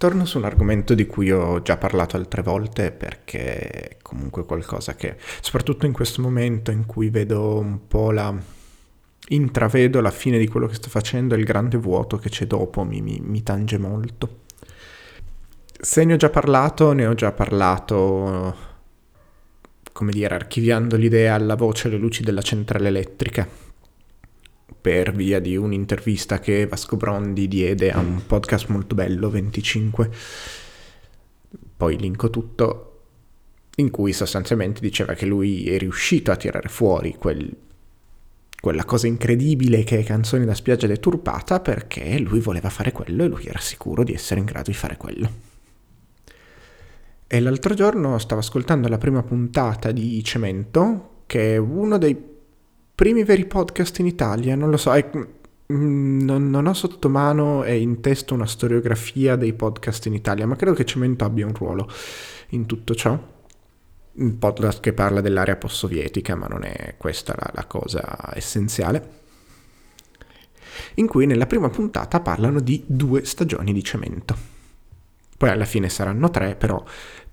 Torno su un argomento di cui ho già parlato altre volte perché è comunque qualcosa che, soprattutto in questo momento in cui vedo un po' la... intravedo la fine di quello che sto facendo e il grande vuoto che c'è dopo mi, mi, mi tange molto. Se ne ho già parlato, ne ho già parlato, come dire, archiviando l'idea alla voce alle luci della centrale elettrica per via di un'intervista che Vasco Brondi diede a un podcast molto bello, 25, poi linko tutto, in cui sostanzialmente diceva che lui è riuscito a tirare fuori quel, quella cosa incredibile che è Canzoni da spiaggia deturpata perché lui voleva fare quello e lui era sicuro di essere in grado di fare quello. E l'altro giorno stavo ascoltando la prima puntata di Cemento, che è uno dei primi veri podcast in Italia, non lo so, è, mm, non, non, ho sotto mano e in testa una storiografia dei podcast in Italia, ma credo che Cemento abbia un ruolo in tutto ciò. Un podcast che parla dell'area post-sovietica, ma non è questa la, la cosa essenziale. In cui nella prima puntata parlano di due stagioni di cemento. Poi alla fine saranno tre, però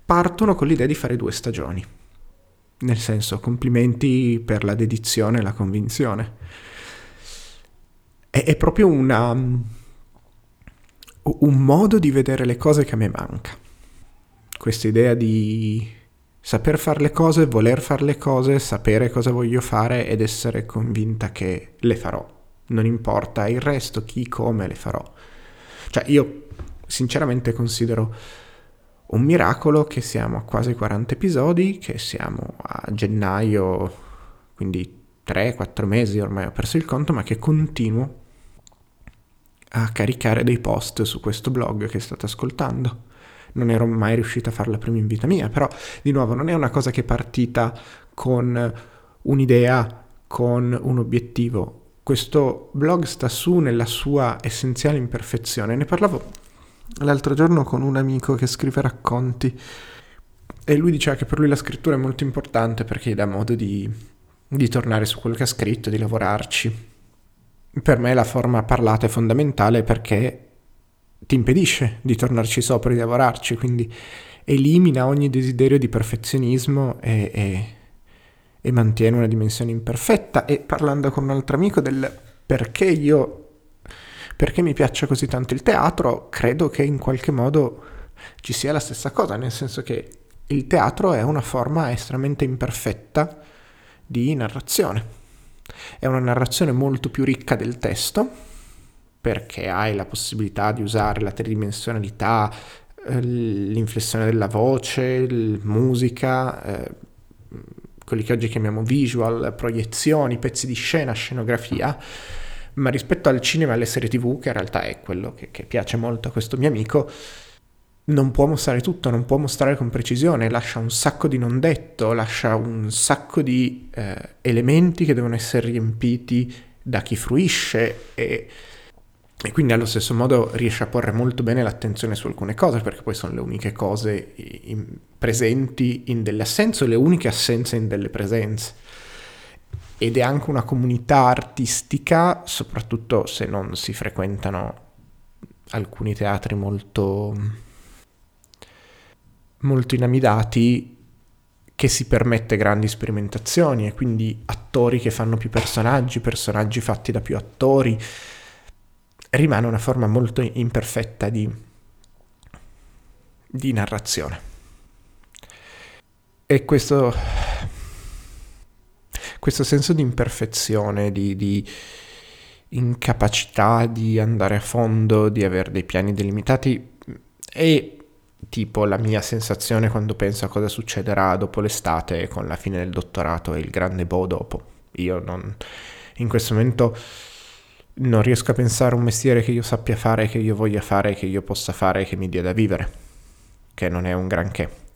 partono con l'idea di fare due stagioni nel senso complimenti per la dedizione e la convinzione. È, è proprio una, un modo di vedere le cose che a me manca. Questa idea di saper fare le cose, voler fare le cose, sapere cosa voglio fare ed essere convinta che le farò. Non importa il resto, chi, come le farò. Cioè io sinceramente considero un miracolo che siamo a quasi 40 episodi, che siamo gennaio, quindi 3-4 mesi ormai ho perso il conto, ma che continuo a caricare dei post su questo blog che state ascoltando. Non ero mai riuscito a farla prima in vita mia, però di nuovo non è una cosa che è partita con un'idea, con un obiettivo. Questo blog sta su nella sua essenziale imperfezione. Ne parlavo l'altro giorno con un amico che scrive racconti e lui diceva che per lui la scrittura è molto importante perché gli dà modo di, di tornare su quello che ha scritto, di lavorarci. Per me la forma parlata è fondamentale perché ti impedisce di tornarci sopra di lavorarci, quindi elimina ogni desiderio di perfezionismo e, e, e mantiene una dimensione imperfetta. E parlando con un altro amico del perché io perché mi piaccia così tanto il teatro, credo che in qualche modo ci sia la stessa cosa, nel senso che il teatro è una forma estremamente imperfetta di narrazione. È una narrazione molto più ricca del testo, perché hai la possibilità di usare la tridimensionalità, eh, l'inflessione della voce, musica, eh, quelli che oggi chiamiamo visual, proiezioni, pezzi di scena, scenografia ma rispetto al cinema e alle serie tv, che in realtà è quello che, che piace molto a questo mio amico, non può mostrare tutto, non può mostrare con precisione, lascia un sacco di non detto, lascia un sacco di eh, elementi che devono essere riempiti da chi fruisce e, e, quindi allo stesso modo riesce a porre molto bene l'attenzione su alcune cose perché poi sono le uniche cose in, presenti in delle assenze o le uniche assenze in delle presenze. Ed è anche una comunità artistica, soprattutto se non si frequentano alcuni teatri molto, molto inamidati, che si permette grandi sperimentazioni e quindi attori che fanno più personaggi, personaggi fatti da più attori. Rimane una forma molto imperfetta di, di narrazione. E questo questo senso di imperfezione, di, di incapacità di andare a fondo, di avere dei piani delimitati è tipo la mia sensazione quando penso a cosa succederà dopo l'estate con la fine del dottorato e il grande boh dopo. Io non, in questo momento non riesco a pensare a un mestiere che io sappia fare, che io voglia fare, che io possa fare, che mi dia da vivere, che non è un granché.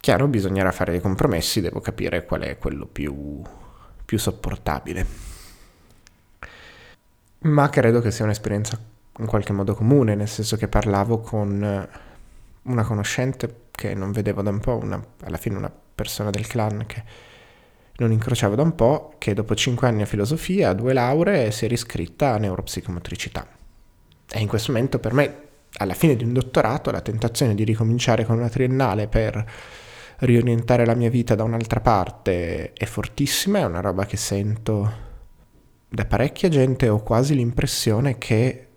Chiaro, bisognerà fare dei compromessi, devo capire qual è quello più, più sopportabile. Ma credo che sia un'esperienza in qualche modo comune, nel senso che parlavo con una conoscente che non vedevo da un po', una, alla fine una persona del clan che non incrociavo da un po', che dopo 5 anni a filosofia, due lauree, si è riscritta a neuropsicomotricità. E in questo momento per me alla fine di un dottorato la tentazione di ricominciare con una triennale per riorientare la mia vita da un'altra parte è fortissima, è una roba che sento da parecchia gente, ho quasi l'impressione che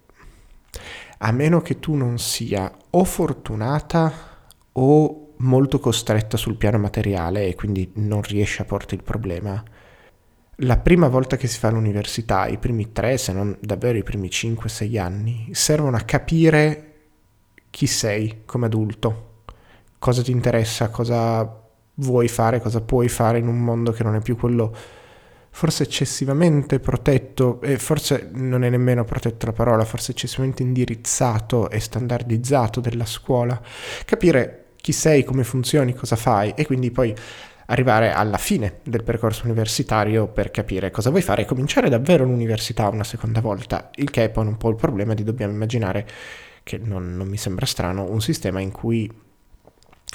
a meno che tu non sia o fortunata o molto costretta sul piano materiale e quindi non riesci a porti il problema, la prima volta che si fa l'università, i primi tre, se non davvero i primi 5-6 anni, servono a capire chi sei come adulto, cosa ti interessa, cosa vuoi fare, cosa puoi fare in un mondo che non è più quello forse eccessivamente protetto, e forse non è nemmeno protetto la parola, forse eccessivamente indirizzato e standardizzato della scuola, capire chi sei, come funzioni, cosa fai e quindi poi arrivare alla fine del percorso universitario per capire cosa vuoi fare e cominciare davvero l'università una seconda volta, il che è poi un po' il problema di dobbiamo immaginare, che non, non mi sembra strano, un sistema in cui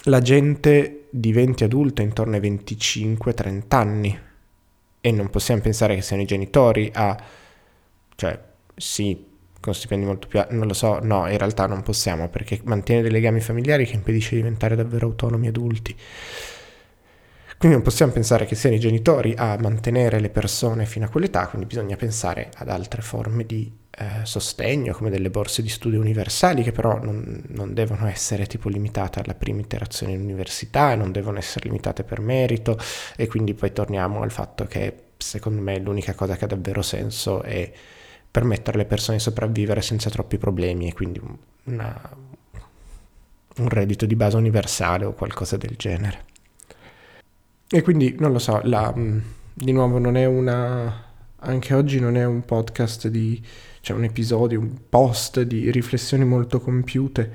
la gente diventi adulta intorno ai 25-30 anni e non possiamo pensare che siano i genitori a... cioè sì, con stipendi molto più alti, non lo so, no, in realtà non possiamo perché mantiene dei legami familiari che impedisce di diventare davvero autonomi adulti. Quindi non possiamo pensare che siano i genitori a mantenere le persone fino a quell'età, quindi bisogna pensare ad altre forme di eh, sostegno, come delle borse di studio universali, che però non, non, devono essere tipo limitate alla prima interazione in università non devono essere limitate per merito. E quindi poi torniamo al fatto che secondo me l'unica cosa che ha davvero senso è permettere alle persone di sopravvivere senza troppi problemi e quindi una, un reddito di base universale o qualcosa del genere. E quindi non lo so, la, mm, di nuovo non è una... anche oggi non è un podcast di... cioè un episodio, un post di riflessioni molto compiute,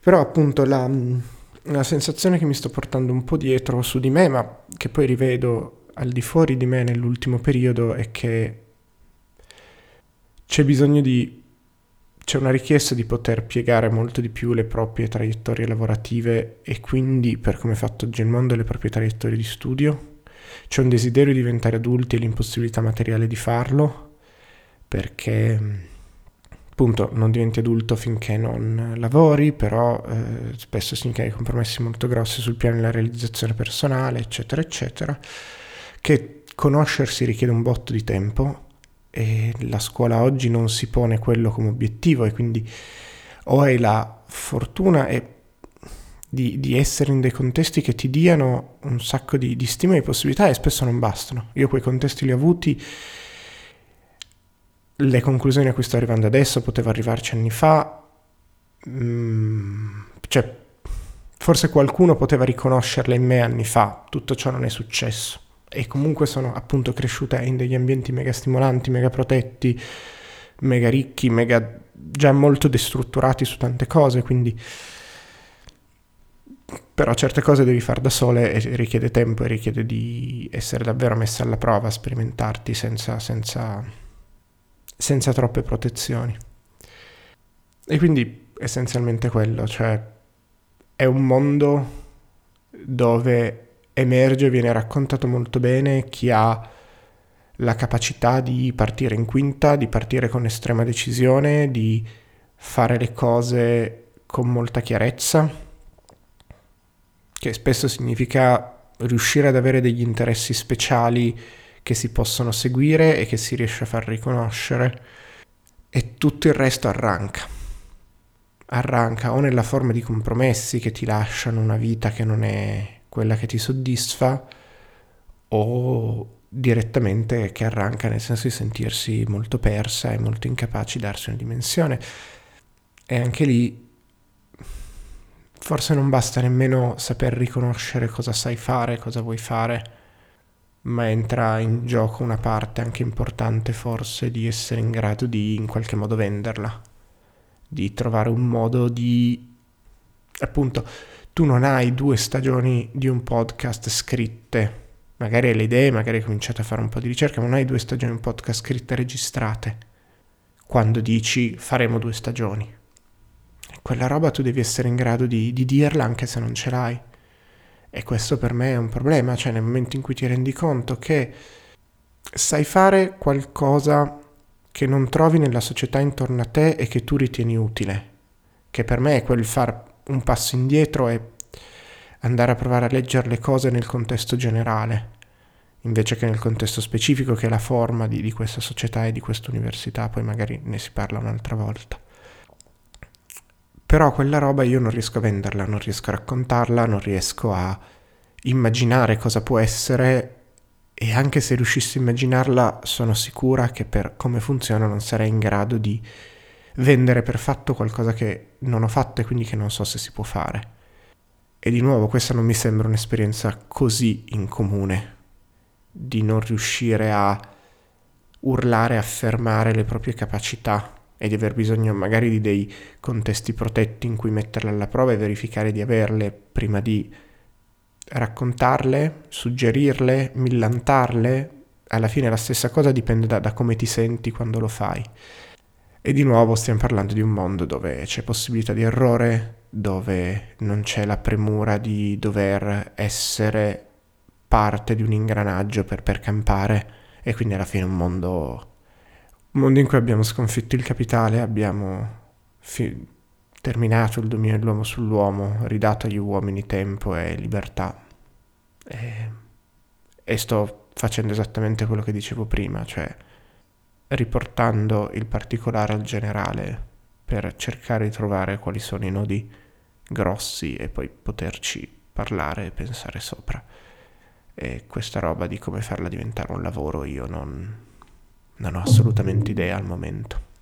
però appunto la, mm, la sensazione che mi sto portando un po' dietro su di me, ma che poi rivedo al di fuori di me nell'ultimo periodo, è che c'è bisogno di c'è una richiesta di poter piegare molto di più le proprie traiettorie lavorative e quindi, per come è fatto oggi il mondo, le proprie traiettorie di studio. C'è un desiderio di diventare adulti e l'impossibilità materiale di farlo, perché appunto non diventi adulto finché non lavori, però eh, spesso si incarica compromessi molto grossi sul piano della realizzazione personale, eccetera, eccetera, che conoscersi richiede un botto di tempo e la scuola oggi non si pone quello come obiettivo e quindi o hai la fortuna e di, di, essere in dei contesti che ti diano un sacco di, di stimoli e possibilità e spesso non bastano. Io quei contesti li ho avuti, le conclusioni a cui sto arrivando adesso potevo arrivarci anni fa, mm, cioè forse qualcuno poteva riconoscerle in me anni fa, tutto ciò non è successo e comunque sono appunto cresciute in degli ambienti mega stimolanti, mega protetti, mega ricchi, mega già molto destrutturati su tante cose, quindi però certe cose devi fare da sole e richiede tempo e richiede di essere davvero messa alla prova, sperimentarti senza, senza, senza troppe protezioni. E quindi essenzialmente quello, cioè è un mondo dove emerge, viene raccontato molto bene chi ha la capacità di partire in quinta, di partire con estrema decisione, di fare le cose con molta chiarezza, che spesso significa riuscire ad avere degli interessi speciali che si possono seguire e che si riesce a far riconoscere e tutto il resto arranca. Arranca o nella forma di compromessi che ti lasciano una vita che non è quella che ti soddisfa o direttamente che arranca nel senso di sentirsi molto persa e molto incapaci di darsi una dimensione. E anche lì forse non basta nemmeno saper riconoscere cosa sai fare, cosa vuoi fare, ma entra in gioco una parte anche importante forse di essere in grado di in qualche modo venderla, di trovare un modo di appunto tu non hai due stagioni di un podcast scritte, magari hai le idee, magari hai cominciato a fare un po' di ricerca, ma non hai due stagioni di un podcast scritte registrate. Quando dici faremo due stagioni. Quella roba tu devi essere in grado di, di dirla anche se non ce l'hai. E questo per me è un problema, cioè nel momento in cui ti rendi conto che sai fare qualcosa che non trovi nella società intorno a te e che tu ritieni utile che per me è quel far un passo indietro e andare a provare a leggere le cose nel contesto generale, invece che nel contesto specifico che è la forma di, di questa società e di questa università, poi magari ne si parla un'altra volta. Però quella roba io non riesco a venderla, non riesco a raccontarla, non riesco a immaginare cosa può essere e anche se riuscissi a immaginarla sono sicura che per come funziona non sarei in grado di vendere per fatto qualcosa che non ho fatto e quindi che non so se si può fare. E di nuovo questa non mi sembra un'esperienza così incomune di non riuscire a urlare, affermare le proprie capacità e di aver bisogno magari di dei contesti protetti in cui metterle alla prova e verificare di averle prima di raccontarle, suggerirle, millantarle, alla fine la stessa cosa dipende da, da, come ti senti quando lo fai. E di nuovo stiamo parlando di un mondo dove c'è possibilità di errore, dove non c'è la premura di dover essere parte di un ingranaggio per, per campare e quindi alla fine un mondo, un mondo in cui abbiamo sconfitto il capitale, abbiamo fi- terminato il dominio dell'uomo sull'uomo, ridato agli uomini tempo e libertà. E, e sto facendo esattamente quello che dicevo prima, cioè riportando il particolare al generale per cercare di trovare quali sono i nodi grossi e poi poterci parlare e pensare sopra. E questa roba di come farla diventare un lavoro io non, non ho assolutamente idea al momento.